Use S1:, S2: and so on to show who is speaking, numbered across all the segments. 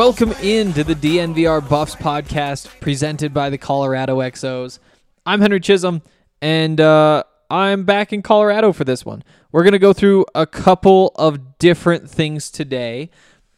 S1: Welcome into the DNVR Buffs podcast presented by the Colorado XOs. I'm Henry Chisholm, and uh, I'm back in Colorado for this one. We're going to go through a couple of different things today.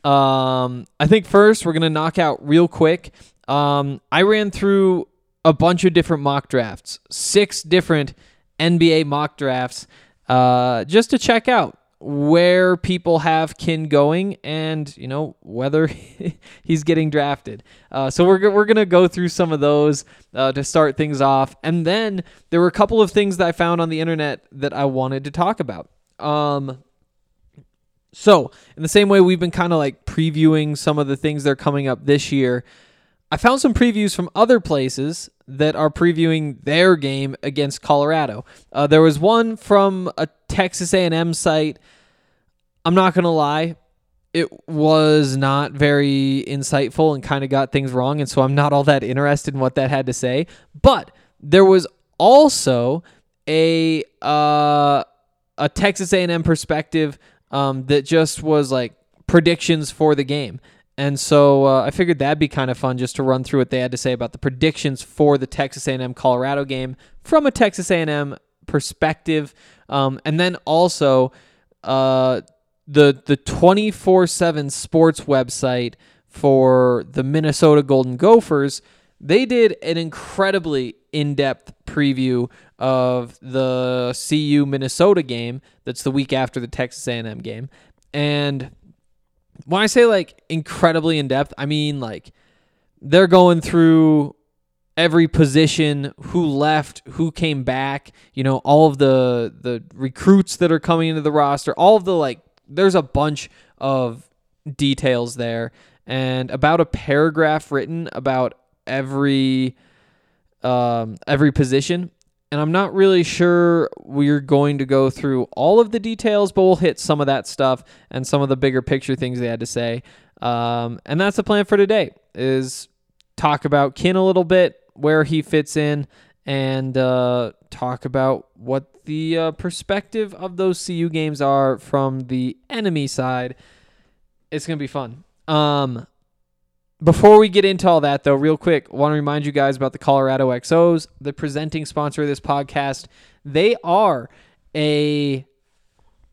S1: Um, I think first we're going to knock out real quick. Um, I ran through a bunch of different mock drafts, six different NBA mock drafts, uh, just to check out where people have Kin going and you know whether he's getting drafted. Uh, so we're we're gonna go through some of those uh, to start things off, and then there were a couple of things that I found on the internet that I wanted to talk about. Um, so in the same way we've been kind of like previewing some of the things that are coming up this year. I found some previews from other places that are previewing their game against Colorado. Uh, there was one from a Texas A&M site. I'm not gonna lie, it was not very insightful and kind of got things wrong, and so I'm not all that interested in what that had to say. But there was also a uh, a Texas A&M perspective um, that just was like predictions for the game. And so uh, I figured that'd be kind of fun just to run through what they had to say about the predictions for the Texas A&M Colorado game from a Texas A&M perspective, um, and then also uh, the the twenty four seven sports website for the Minnesota Golden Gophers. They did an incredibly in depth preview of the CU Minnesota game. That's the week after the Texas A&M game, and when I say like incredibly in depth, I mean like they're going through every position, who left, who came back, you know, all of the the recruits that are coming into the roster, all of the like there's a bunch of details there and about a paragraph written about every um every position and I'm not really sure we're going to go through all of the details, but we'll hit some of that stuff and some of the bigger picture things they had to say. Um, and that's the plan for today: is talk about Kin a little bit, where he fits in, and uh, talk about what the uh, perspective of those CU games are from the enemy side. It's gonna be fun. Um, before we get into all that, though, real quick, want to remind you guys about the Colorado XOs, the presenting sponsor of this podcast. They are a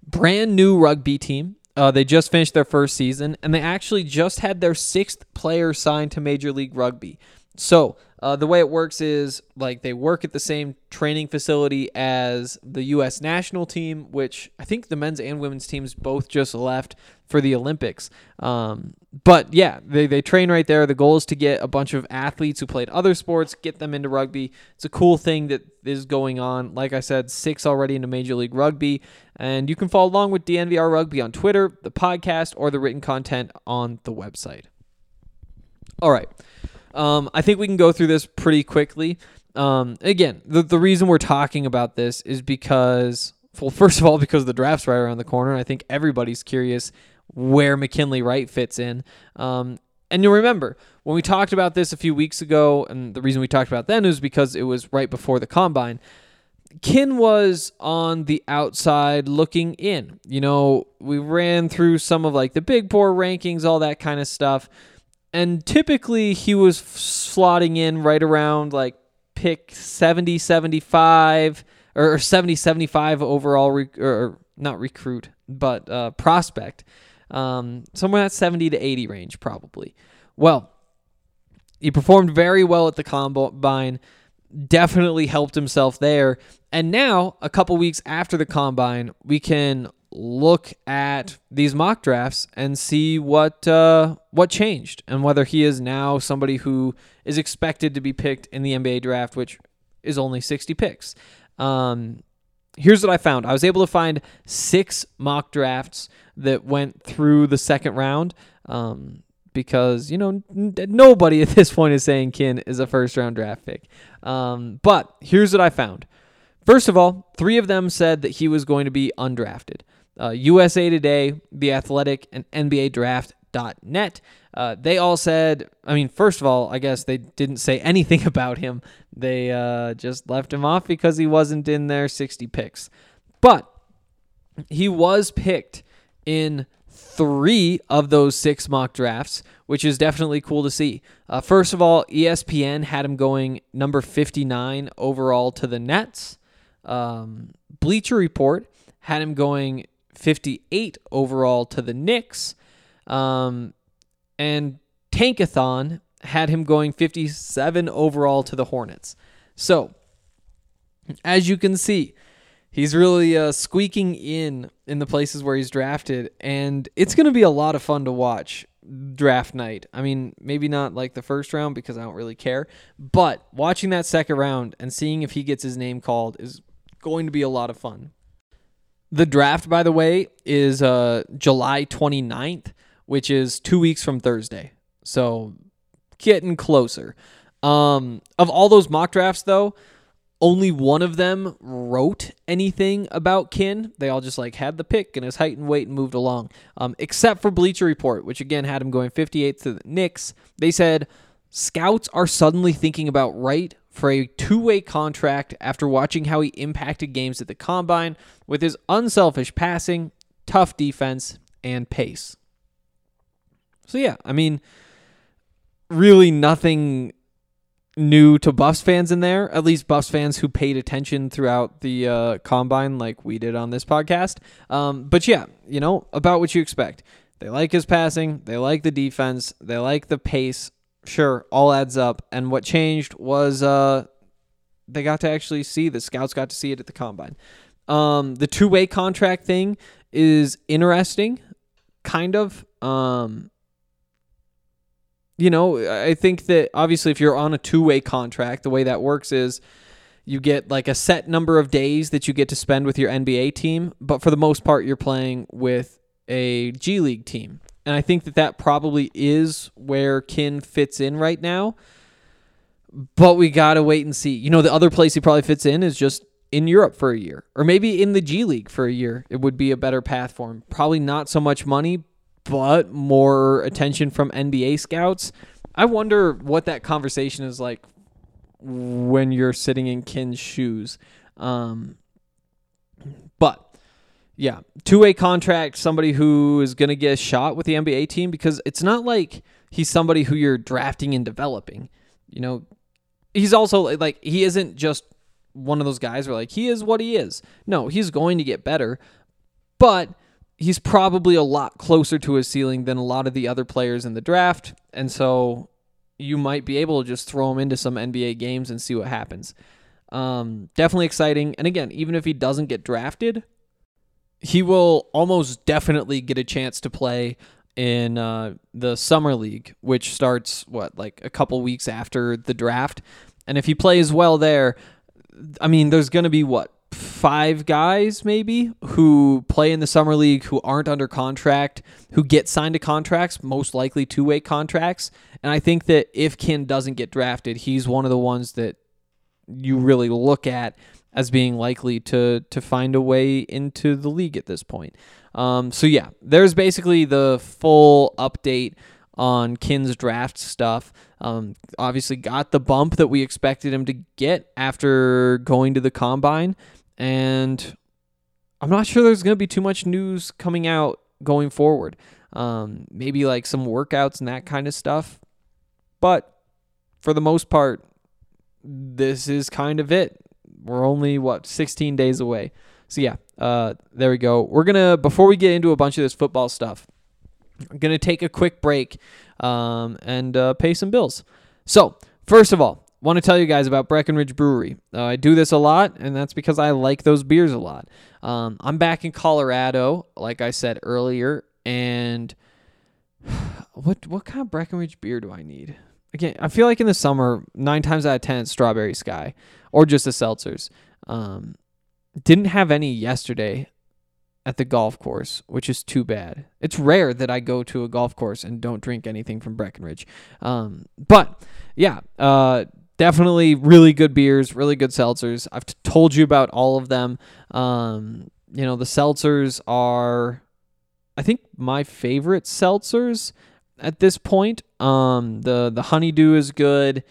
S1: brand new rugby team. Uh, they just finished their first season, and they actually just had their sixth player signed to Major League Rugby. So uh, the way it works is like they work at the same training facility as the U.S. national team, which I think the men's and women's teams both just left for the Olympics. Um, but yeah, they, they train right there. The goal is to get a bunch of athletes who played other sports, get them into rugby. It's a cool thing that is going on. Like I said, six already into Major League Rugby. And you can follow along with DNVR Rugby on Twitter, the podcast, or the written content on the website. All right. Um, I think we can go through this pretty quickly. Um, again, the, the reason we're talking about this is because, well, first of all, because the draft's right around the corner. I think everybody's curious where McKinley Wright fits in. Um, and you'll remember when we talked about this a few weeks ago, and the reason we talked about then is because it was right before the combine. Kin was on the outside looking in. You know, we ran through some of like the big board rankings, all that kind of stuff. And typically he was slotting in right around like pick 70, 75 or 70, 75 overall, or not recruit, but uh, prospect. Um, somewhere that 70 to 80 range, probably. Well, he performed very well at the combine, definitely helped himself there. And now, a couple weeks after the combine, we can look at these mock drafts and see what uh, what changed and whether he is now somebody who is expected to be picked in the NBA draft, which is only 60 picks. Um, here's what I found. I was able to find six mock drafts that went through the second round. Um, because you know n- nobody at this point is saying Kin is a first round draft pick. Um, but here's what I found. First of all, three of them said that he was going to be undrafted. Uh, USA Today, The Athletic, and NBA Draft.net. Uh, they all said, I mean, first of all, I guess they didn't say anything about him. They uh, just left him off because he wasn't in their 60 picks. But he was picked in three of those six mock drafts, which is definitely cool to see. Uh, first of all, ESPN had him going number 59 overall to the Nets. Um, Bleacher Report had him going 58 overall to the Knicks. Um, and Tankathon had him going 57 overall to the Hornets. So, as you can see, he's really uh, squeaking in in the places where he's drafted, and it's going to be a lot of fun to watch draft night. I mean, maybe not like the first round because I don't really care, but watching that second round and seeing if he gets his name called is going to be a lot of fun. The draft, by the way, is uh, July 29th, which is two weeks from Thursday. So getting closer. Um, of all those mock drafts, though, only one of them wrote anything about Kin. They all just like had the pick and his height and weight and moved along. Um, except for Bleacher Report, which again had him going 58th to the Knicks. They said scouts are suddenly thinking about Wright for a two-way contract after watching how he impacted games at the combine with his unselfish passing, tough defense, and pace. So yeah, I mean, really nothing new to Buffs fans in there, at least Buffs fans who paid attention throughout the uh, combine, like we did on this podcast. Um, but yeah, you know, about what you expect. They like his passing, they like the defense, they like the pace. Sure, all adds up. And what changed was uh, they got to actually see the scouts got to see it at the combine. Um, the two way contract thing is interesting, kind of. Um, you know, I think that obviously if you're on a two way contract, the way that works is you get like a set number of days that you get to spend with your NBA team, but for the most part, you're playing with a G League team. And I think that that probably is where Kin fits in right now. But we got to wait and see. You know, the other place he probably fits in is just in Europe for a year, or maybe in the G League for a year. It would be a better path for him. Probably not so much money, but more attention from NBA scouts. I wonder what that conversation is like when you're sitting in Kin's shoes. Um, but yeah, two way contract, somebody who is going to get a shot with the NBA team because it's not like he's somebody who you're drafting and developing. You know, he's also like, he isn't just one of those guys where like he is what he is. No, he's going to get better, but he's probably a lot closer to his ceiling than a lot of the other players in the draft. And so you might be able to just throw him into some NBA games and see what happens. Um, definitely exciting. And again, even if he doesn't get drafted, he will almost definitely get a chance to play in uh, the summer league, which starts what like a couple weeks after the draft. And if he plays well there, I mean, there's going to be what five guys maybe who play in the summer league who aren't under contract who get signed to contracts most likely two-way contracts and i think that if kin doesn't get drafted he's one of the ones that you really look at as being likely to to find a way into the league at this point Um, so yeah, there's basically the full update on Kin's draft stuff. Um, obviously got the bump that we expected him to get after going to the combine, and I'm not sure there's going to be too much news coming out going forward. Um, maybe like some workouts and that kind of stuff, but for the most part, this is kind of it. We're only what 16 days away. So yeah, uh, there we go. We're gonna before we get into a bunch of this football stuff, I'm gonna take a quick break um, and uh, pay some bills. So first of all, want to tell you guys about Breckenridge Brewery. Uh, I do this a lot, and that's because I like those beers a lot. Um, I'm back in Colorado, like I said earlier, and what what kind of Breckenridge beer do I need? Again, I feel like in the summer, nine times out of ten, it's Strawberry Sky or just the seltzers. Um, didn't have any yesterday at the golf course, which is too bad. It's rare that I go to a golf course and don't drink anything from Breckenridge. Um, but yeah, uh, definitely really good beers, really good seltzers. I've t- told you about all of them. Um, you know, the seltzers are, I think, my favorite seltzers at this point. Um, the the honeydew is good.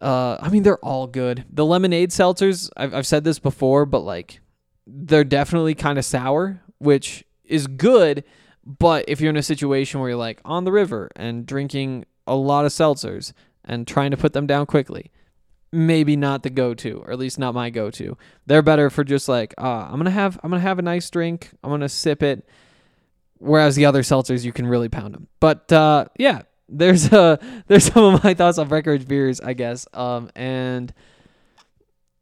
S1: Uh, I mean, they're all good. The lemonade seltzers, I've, I've said this before, but like, they're definitely kind of sour, which is good. But if you're in a situation where you're like on the river and drinking a lot of seltzers and trying to put them down quickly, maybe not the go-to, or at least not my go-to. They're better for just like, uh, I'm gonna have I'm gonna have a nice drink. I'm gonna sip it. Whereas the other seltzers, you can really pound them. But uh, yeah, there's uh there's some of my thoughts on Breckenridge beers, I guess. Um, and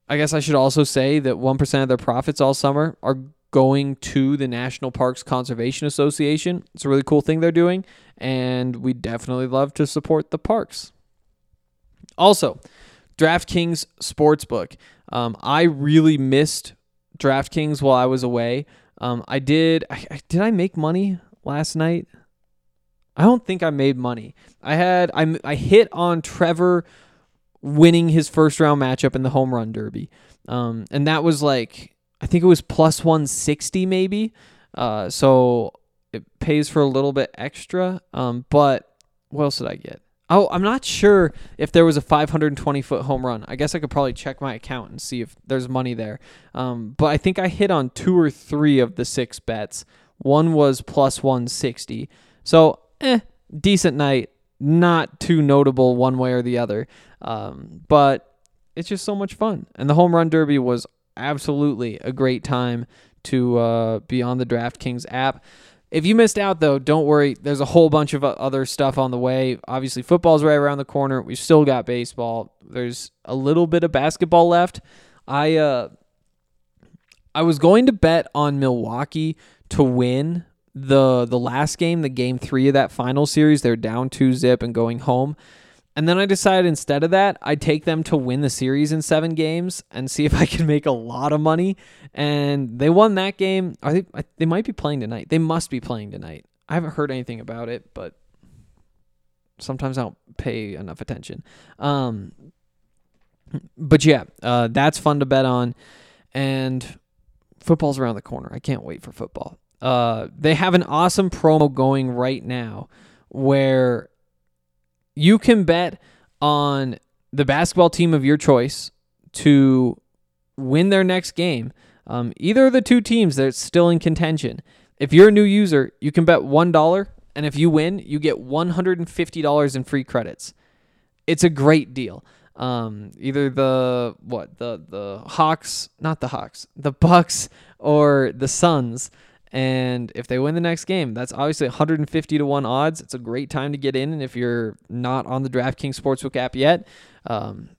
S1: I guess I should also say that one percent of their profits all summer are going to the National Parks Conservation Association. It's a really cool thing they're doing, and we definitely love to support the parks. Also, DraftKings Sportsbook. Um, I really missed DraftKings while I was away. Um, I did. I, did I make money last night? I don't think I made money. I had. I I hit on Trevor winning his first round matchup in the home run derby, um, and that was like I think it was plus one sixty maybe. Uh, so it pays for a little bit extra. Um, but what else did I get? Oh, I'm not sure if there was a 520 foot home run. I guess I could probably check my account and see if there's money there. Um, but I think I hit on two or three of the six bets. One was plus 160. So, eh, decent night. Not too notable one way or the other. Um, but it's just so much fun. And the home run derby was absolutely a great time to uh, be on the DraftKings app. If you missed out, though, don't worry. There's a whole bunch of other stuff on the way. Obviously, football's right around the corner. We've still got baseball. There's a little bit of basketball left. I uh, I was going to bet on Milwaukee to win the the last game, the game three of that final series. They're down two zip and going home. And then I decided instead of that, I'd take them to win the series in seven games and see if I can make a lot of money. And they won that game. Are they? They might be playing tonight. They must be playing tonight. I haven't heard anything about it, but sometimes I don't pay enough attention. Um, but yeah, uh, that's fun to bet on, and football's around the corner. I can't wait for football. Uh, they have an awesome promo going right now where you can bet on the basketball team of your choice to win their next game. Um, either of the two teams that's still in contention. If you're a new user, you can bet one dollar, and if you win, you get one hundred and fifty dollars in free credits. It's a great deal. Um, either the what the the Hawks, not the Hawks, the Bucks or the Suns. And if they win the next game, that's obviously 150 to 1 odds. It's a great time to get in. And if you're not on the DraftKings Sportsbook app yet, um,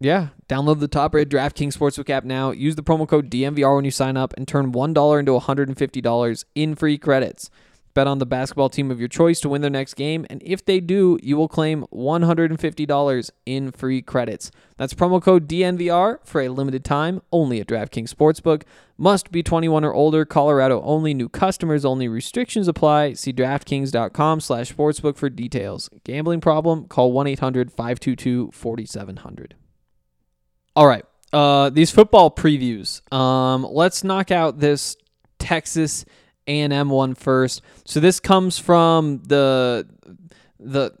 S1: yeah, download the top rated DraftKings Sportsbook app now. Use the promo code DNVR when you sign up and turn $1 into $150 in free credits. Bet on the basketball team of your choice to win their next game, and if they do, you will claim $150 in free credits. That's promo code DNVR for a limited time, only at DraftKings Sportsbook. Must be 21 or older, Colorado only, new customers only, restrictions apply. See DraftKings.com slash sportsbook for details. Gambling problem? Call 1-800-522-4700. All right, uh, these football previews. Um, let's knock out this Texas A&M one first. So this comes from the the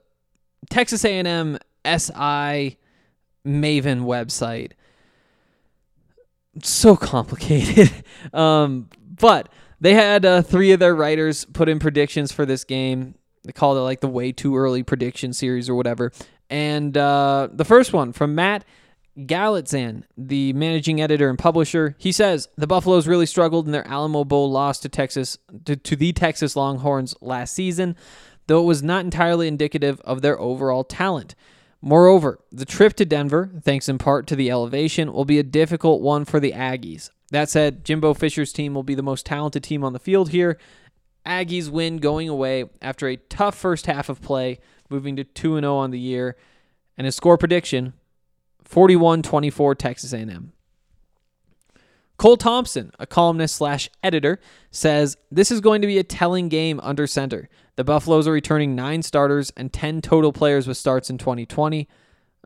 S1: Texas A&M SI Maven website. So complicated. um, but they had uh, three of their writers put in predictions for this game. They called it like the way too early prediction series or whatever. And uh, the first one from Matt Galatzan, the managing editor and publisher, he says the Buffaloes really struggled in their Alamo Bowl loss to Texas to, to the Texas Longhorns last season, though it was not entirely indicative of their overall talent. Moreover, the trip to Denver, thanks in part to the elevation, will be a difficult one for the Aggies. That said, Jimbo Fisher's team will be the most talented team on the field here. Aggies win going away after a tough first half of play, moving to 2 0 on the year. And his score prediction 41 24 Texas A&M. Cole Thompson, a columnist slash editor, says this is going to be a telling game under center. The Buffaloes are returning nine starters and 10 total players with starts in 2020.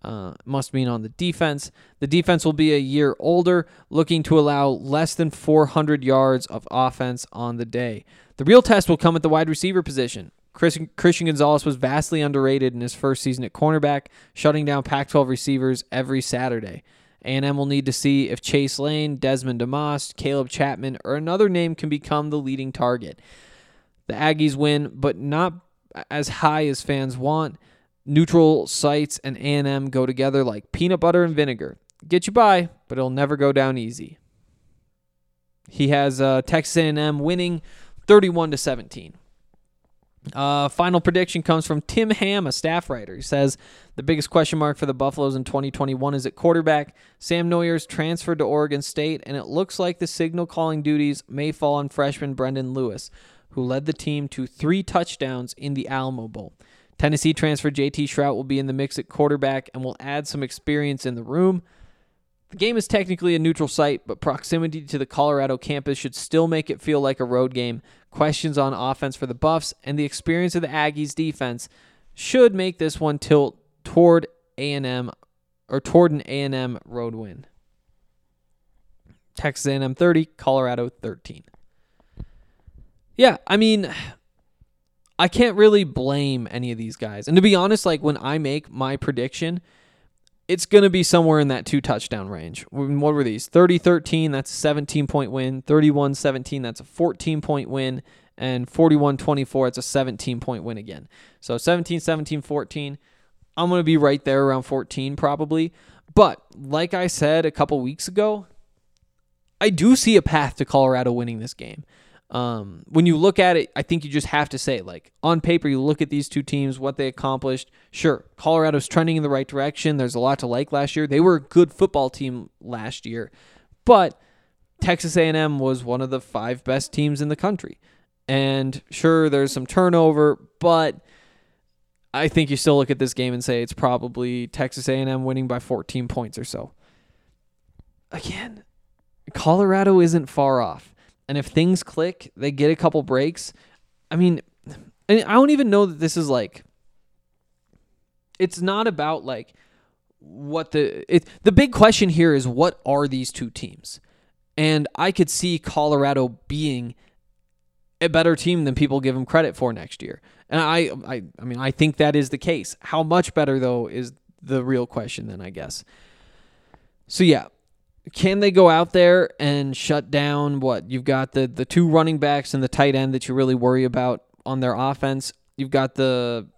S1: Uh, must mean on the defense. The defense will be a year older, looking to allow less than 400 yards of offense on the day. The real test will come at the wide receiver position. Chris, Christian Gonzalez was vastly underrated in his first season at cornerback, shutting down Pac-12 receivers every Saturday. A&M will need to see if Chase Lane, Desmond Demas, Caleb Chapman, or another name can become the leading target. The Aggies win, but not as high as fans want. Neutral sites and A&M go together like peanut butter and vinegar. Get you by, but it'll never go down easy. He has uh, Texas A&M winning 31 to 17. Uh, final prediction comes from Tim Ham, a staff writer. He says the biggest question mark for the Buffaloes in 2021 is at quarterback. Sam Noyer's transferred to Oregon State, and it looks like the signal calling duties may fall on freshman Brendon Lewis, who led the team to three touchdowns in the Alamo Bowl. Tennessee transfer JT Shrout will be in the mix at quarterback and will add some experience in the room. The game is technically a neutral site, but proximity to the Colorado campus should still make it feel like a road game. Questions on offense for the Buffs and the experience of the Aggies defense should make this one tilt toward A&M or toward an A&M road win. Texas A&M 30, Colorado 13. Yeah, I mean I can't really blame any of these guys. And to be honest, like when I make my prediction, it's going to be somewhere in that two touchdown range. What were these? 30 13, that's a 17 point win. 31 17, that's a 14 point win. And 41 24, it's a 17 point win again. So 17 17 14. I'm going to be right there around 14 probably. But like I said a couple weeks ago, I do see a path to Colorado winning this game. Um, when you look at it, I think you just have to say, like, on paper, you look at these two teams, what they accomplished. Sure, Colorado's trending in the right direction. There's a lot to like last year. They were a good football team last year, but Texas A&M was one of the five best teams in the country. And sure, there's some turnover, but I think you still look at this game and say it's probably Texas A&M winning by 14 points or so. Again, Colorado isn't far off. And if things click, they get a couple breaks. I mean, I don't even know that this is like it's not about like what the it, the big question here is what are these two teams? And I could see Colorado being a better team than people give them credit for next year. And I I I mean I think that is the case. How much better though is the real question then I guess. So yeah, can they go out there and shut down what? You've got the the two running backs and the tight end that you really worry about on their offense. You've got the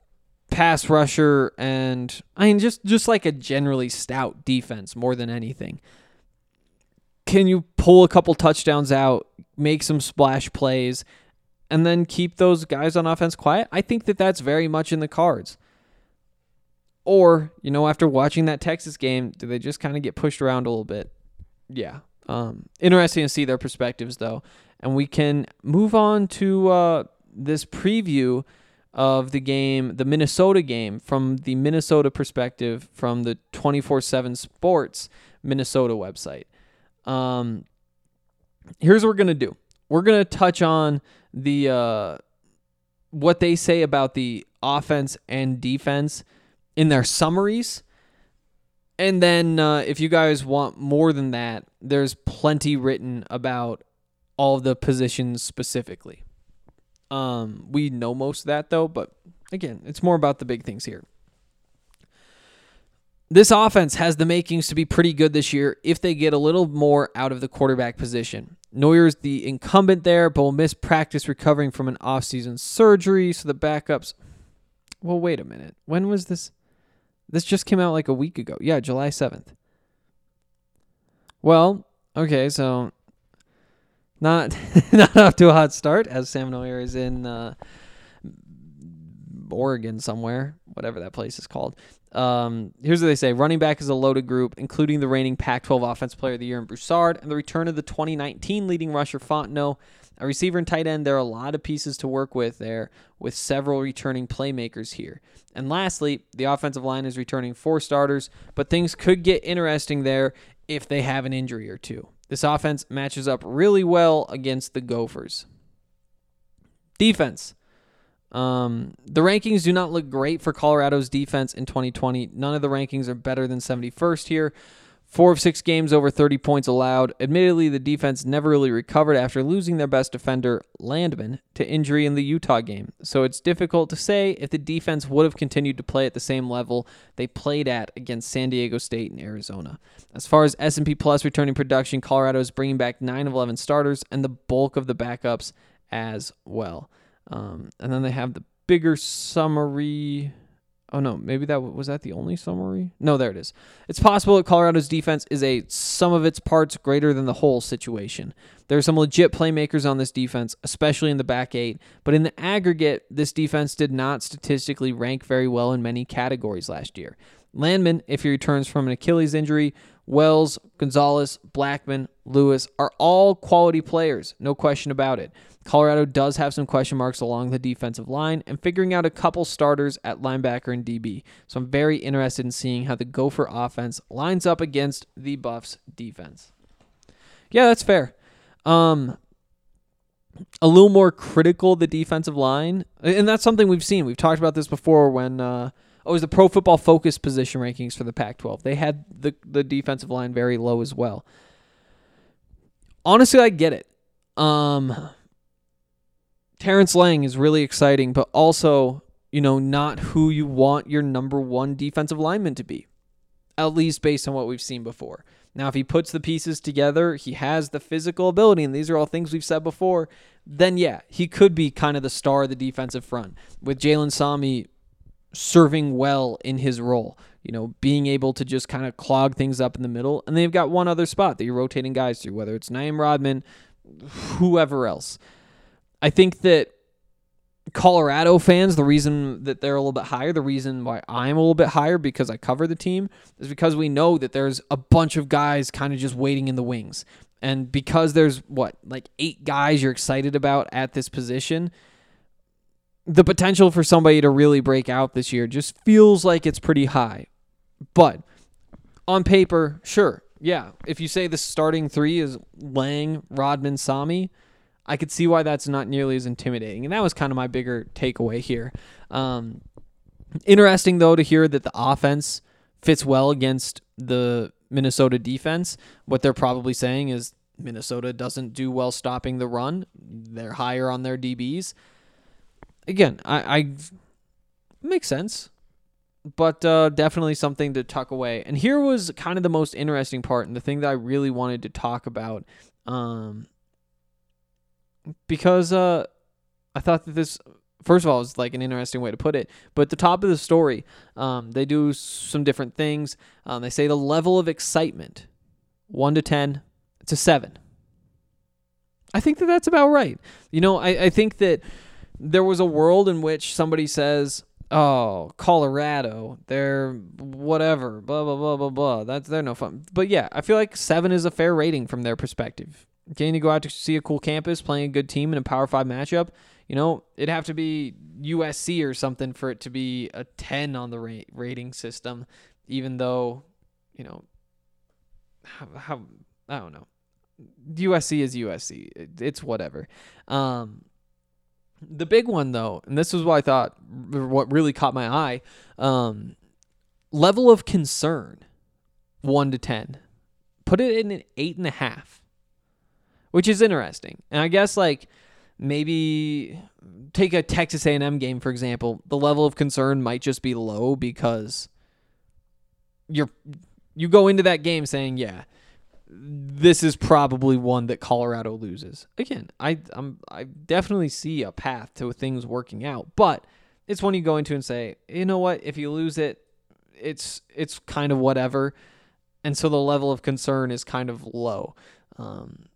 S1: pass rusher and i mean just just like a generally stout defense more than anything. Can you pull a couple touchdowns out make some splash plays and then keep those guys on offense quiet? I think that that's very much in the cards. Or you know after watching that texas game do they just kind of get pushed around a little bit yeah. Um, interesting to see their perspectives though, and we can move on to uh, this preview of the game, the Minnesota game, from the Minnesota perspective, from the twenty four seven Sports Minnesota website. Um, here's what we're gonna do. We're gonna touch on the uh, what they say about the offense and defense in their summaries and then uh, if you guys want more than that, there's plenty written about all the positions specifically. Um, we know most of that though, but again, it's more about the big things here. This offense has the makings to be pretty good this year if they get a little more out of the quarterback position. Noyer's the incumbent there, but will miss practice recovering from an offseason surgery, so the backups. Well, wait a minute. When was this? This just came out like a week ago. Yeah, July 7th. Well, okay, so not not off to a hot start as Sam Noyer is in uh, Oregon somewhere, whatever that place is called. Um, here's what they say: running back is a loaded group, including the reigning Pac-12 Offensive Player of the Year in Broussard and the return of the 2019 leading rusher Fontenot. A receiver and tight end, there are a lot of pieces to work with there, with several returning playmakers here. And lastly, the offensive line is returning four starters, but things could get interesting there if they have an injury or two. This offense matches up really well against the Gophers. Defense. Um, the rankings do not look great for Colorado's defense in 2020. None of the rankings are better than 71st here. Four of six games over 30 points allowed. Admittedly, the defense never really recovered after losing their best defender, Landman, to injury in the Utah game. So it's difficult to say if the defense would have continued to play at the same level they played at against San Diego State and Arizona. As far as S&P Plus returning production, Colorado is bringing back 9 of 11 starters and the bulk of the backups as well. Um, and then they have the bigger summary. Oh no, maybe that was that the only summary? No, there it is. It's possible that Colorado's defense is a sum of its parts greater than the whole situation. There are some legit playmakers on this defense, especially in the back eight, but in the aggregate, this defense did not statistically rank very well in many categories last year. Landman, if he returns from an Achilles injury, Wells, Gonzalez, Blackman, Lewis are all quality players, no question about it. Colorado does have some question marks along the defensive line and figuring out a couple starters at linebacker and DB. So I'm very interested in seeing how the Gopher offense lines up against the Buffs defense. Yeah, that's fair. Um, a little more critical the defensive line, and that's something we've seen. We've talked about this before when uh, oh, it was the Pro Football Focus position rankings for the Pac-12. They had the the defensive line very low as well. Honestly, I get it. Um, Terrance Lang is really exciting, but also, you know, not who you want your number one defensive lineman to be, at least based on what we've seen before. Now, if he puts the pieces together, he has the physical ability, and these are all things we've said before, then yeah, he could be kind of the star of the defensive front with Jalen Sami serving well in his role. You know, being able to just kind of clog things up in the middle. And they've got one other spot that you're rotating guys through, whether it's Na'im Rodman, whoever else. I think that Colorado fans, the reason that they're a little bit higher, the reason why I'm a little bit higher because I cover the team, is because we know that there's a bunch of guys kind of just waiting in the wings. And because there's what, like eight guys you're excited about at this position, the potential for somebody to really break out this year just feels like it's pretty high. But on paper, sure. Yeah. If you say the starting three is Lang, Rodman, Sami, I could see why that's not nearly as intimidating. And that was kind of my bigger takeaway here. Um, interesting, though, to hear that the offense fits well against the Minnesota defense. What they're probably saying is Minnesota doesn't do well stopping the run, they're higher on their DBs. Again, I, I makes sense but uh, definitely something to tuck away. And here was kind of the most interesting part, and the thing that I really wanted to talk about, um, because uh, I thought that this, first of all, is like an interesting way to put it. But the top of the story, um, they do some different things. Um, they say the level of excitement, one to ten, it's a seven. I think that that's about right. You know, I, I think that there was a world in which somebody says, oh, Colorado, they're whatever, blah blah blah blah blah. That's they're no fun. But yeah, I feel like seven is a fair rating from their perspective. Getting to go out to see a cool campus, playing a good team in a Power Five matchup, you know, it'd have to be USC or something for it to be a ten on the ra- rating system. Even though, you know, how, how I don't know, USC is USC. It, it's whatever. Um, the big one, though, and this is what I thought, what really caught my eye, um, level of concern, one to ten. Put it in an eight and a half, which is interesting. And I guess like maybe take a Texas A&M game for example. The level of concern might just be low because you're you go into that game saying, yeah, this is probably one that Colorado loses. Again, I I'm I definitely see a path to things working out, but it's one you go into and say, you know what, if you lose it, it's it's kind of whatever, and so the level of concern is kind of low. Um,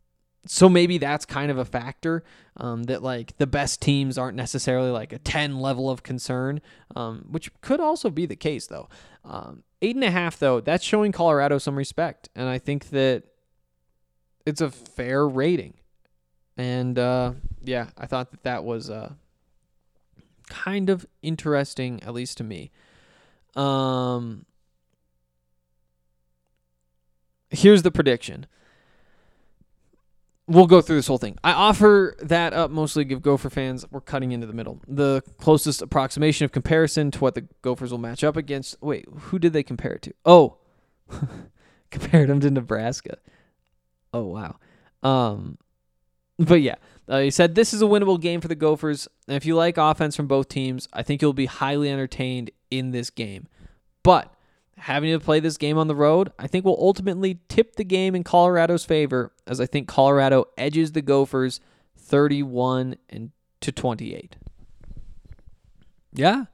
S1: so maybe that's kind of a factor um, that like the best teams aren't necessarily like a 10 level of concern um, which could also be the case though. Um, eight and a half though that's showing colorado some respect and i think that it's a fair rating. And uh, yeah i thought that that was uh, kind of interesting at least to me. Um, here's the prediction we'll go through this whole thing. I offer that up mostly give Gopher fans. We're cutting into the middle. The closest approximation of comparison to what the Gophers will match up against. Wait, who did they compare it to? Oh, compared them to Nebraska. Oh wow. Um, but yeah, uh, he said this is a winnable game for the Gophers. And if you like offense from both teams, I think you'll be highly entertained in this game. But having to play this game on the road, I think will ultimately tip the game in Colorado's favor, as I think Colorado edges the Gophers 31 and to 28. Yeah.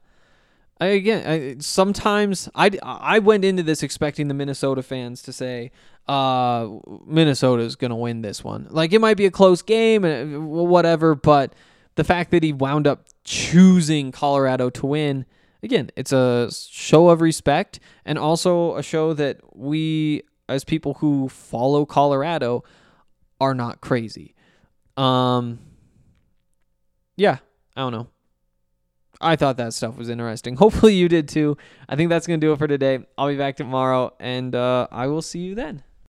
S1: I, again, I, sometimes I, I went into this expecting the Minnesota fans to say, uh, Minnesota's going to win this one. Like, it might be a close game uh, whatever, but the fact that he wound up choosing Colorado to win – again, it's a show of respect and also a show that we, as people who follow Colorado, are not crazy. Um, yeah, I don't know. I thought that stuff was interesting. Hopefully you did too. I think that's going to do it for today. I'll be back tomorrow and uh, I will see you then.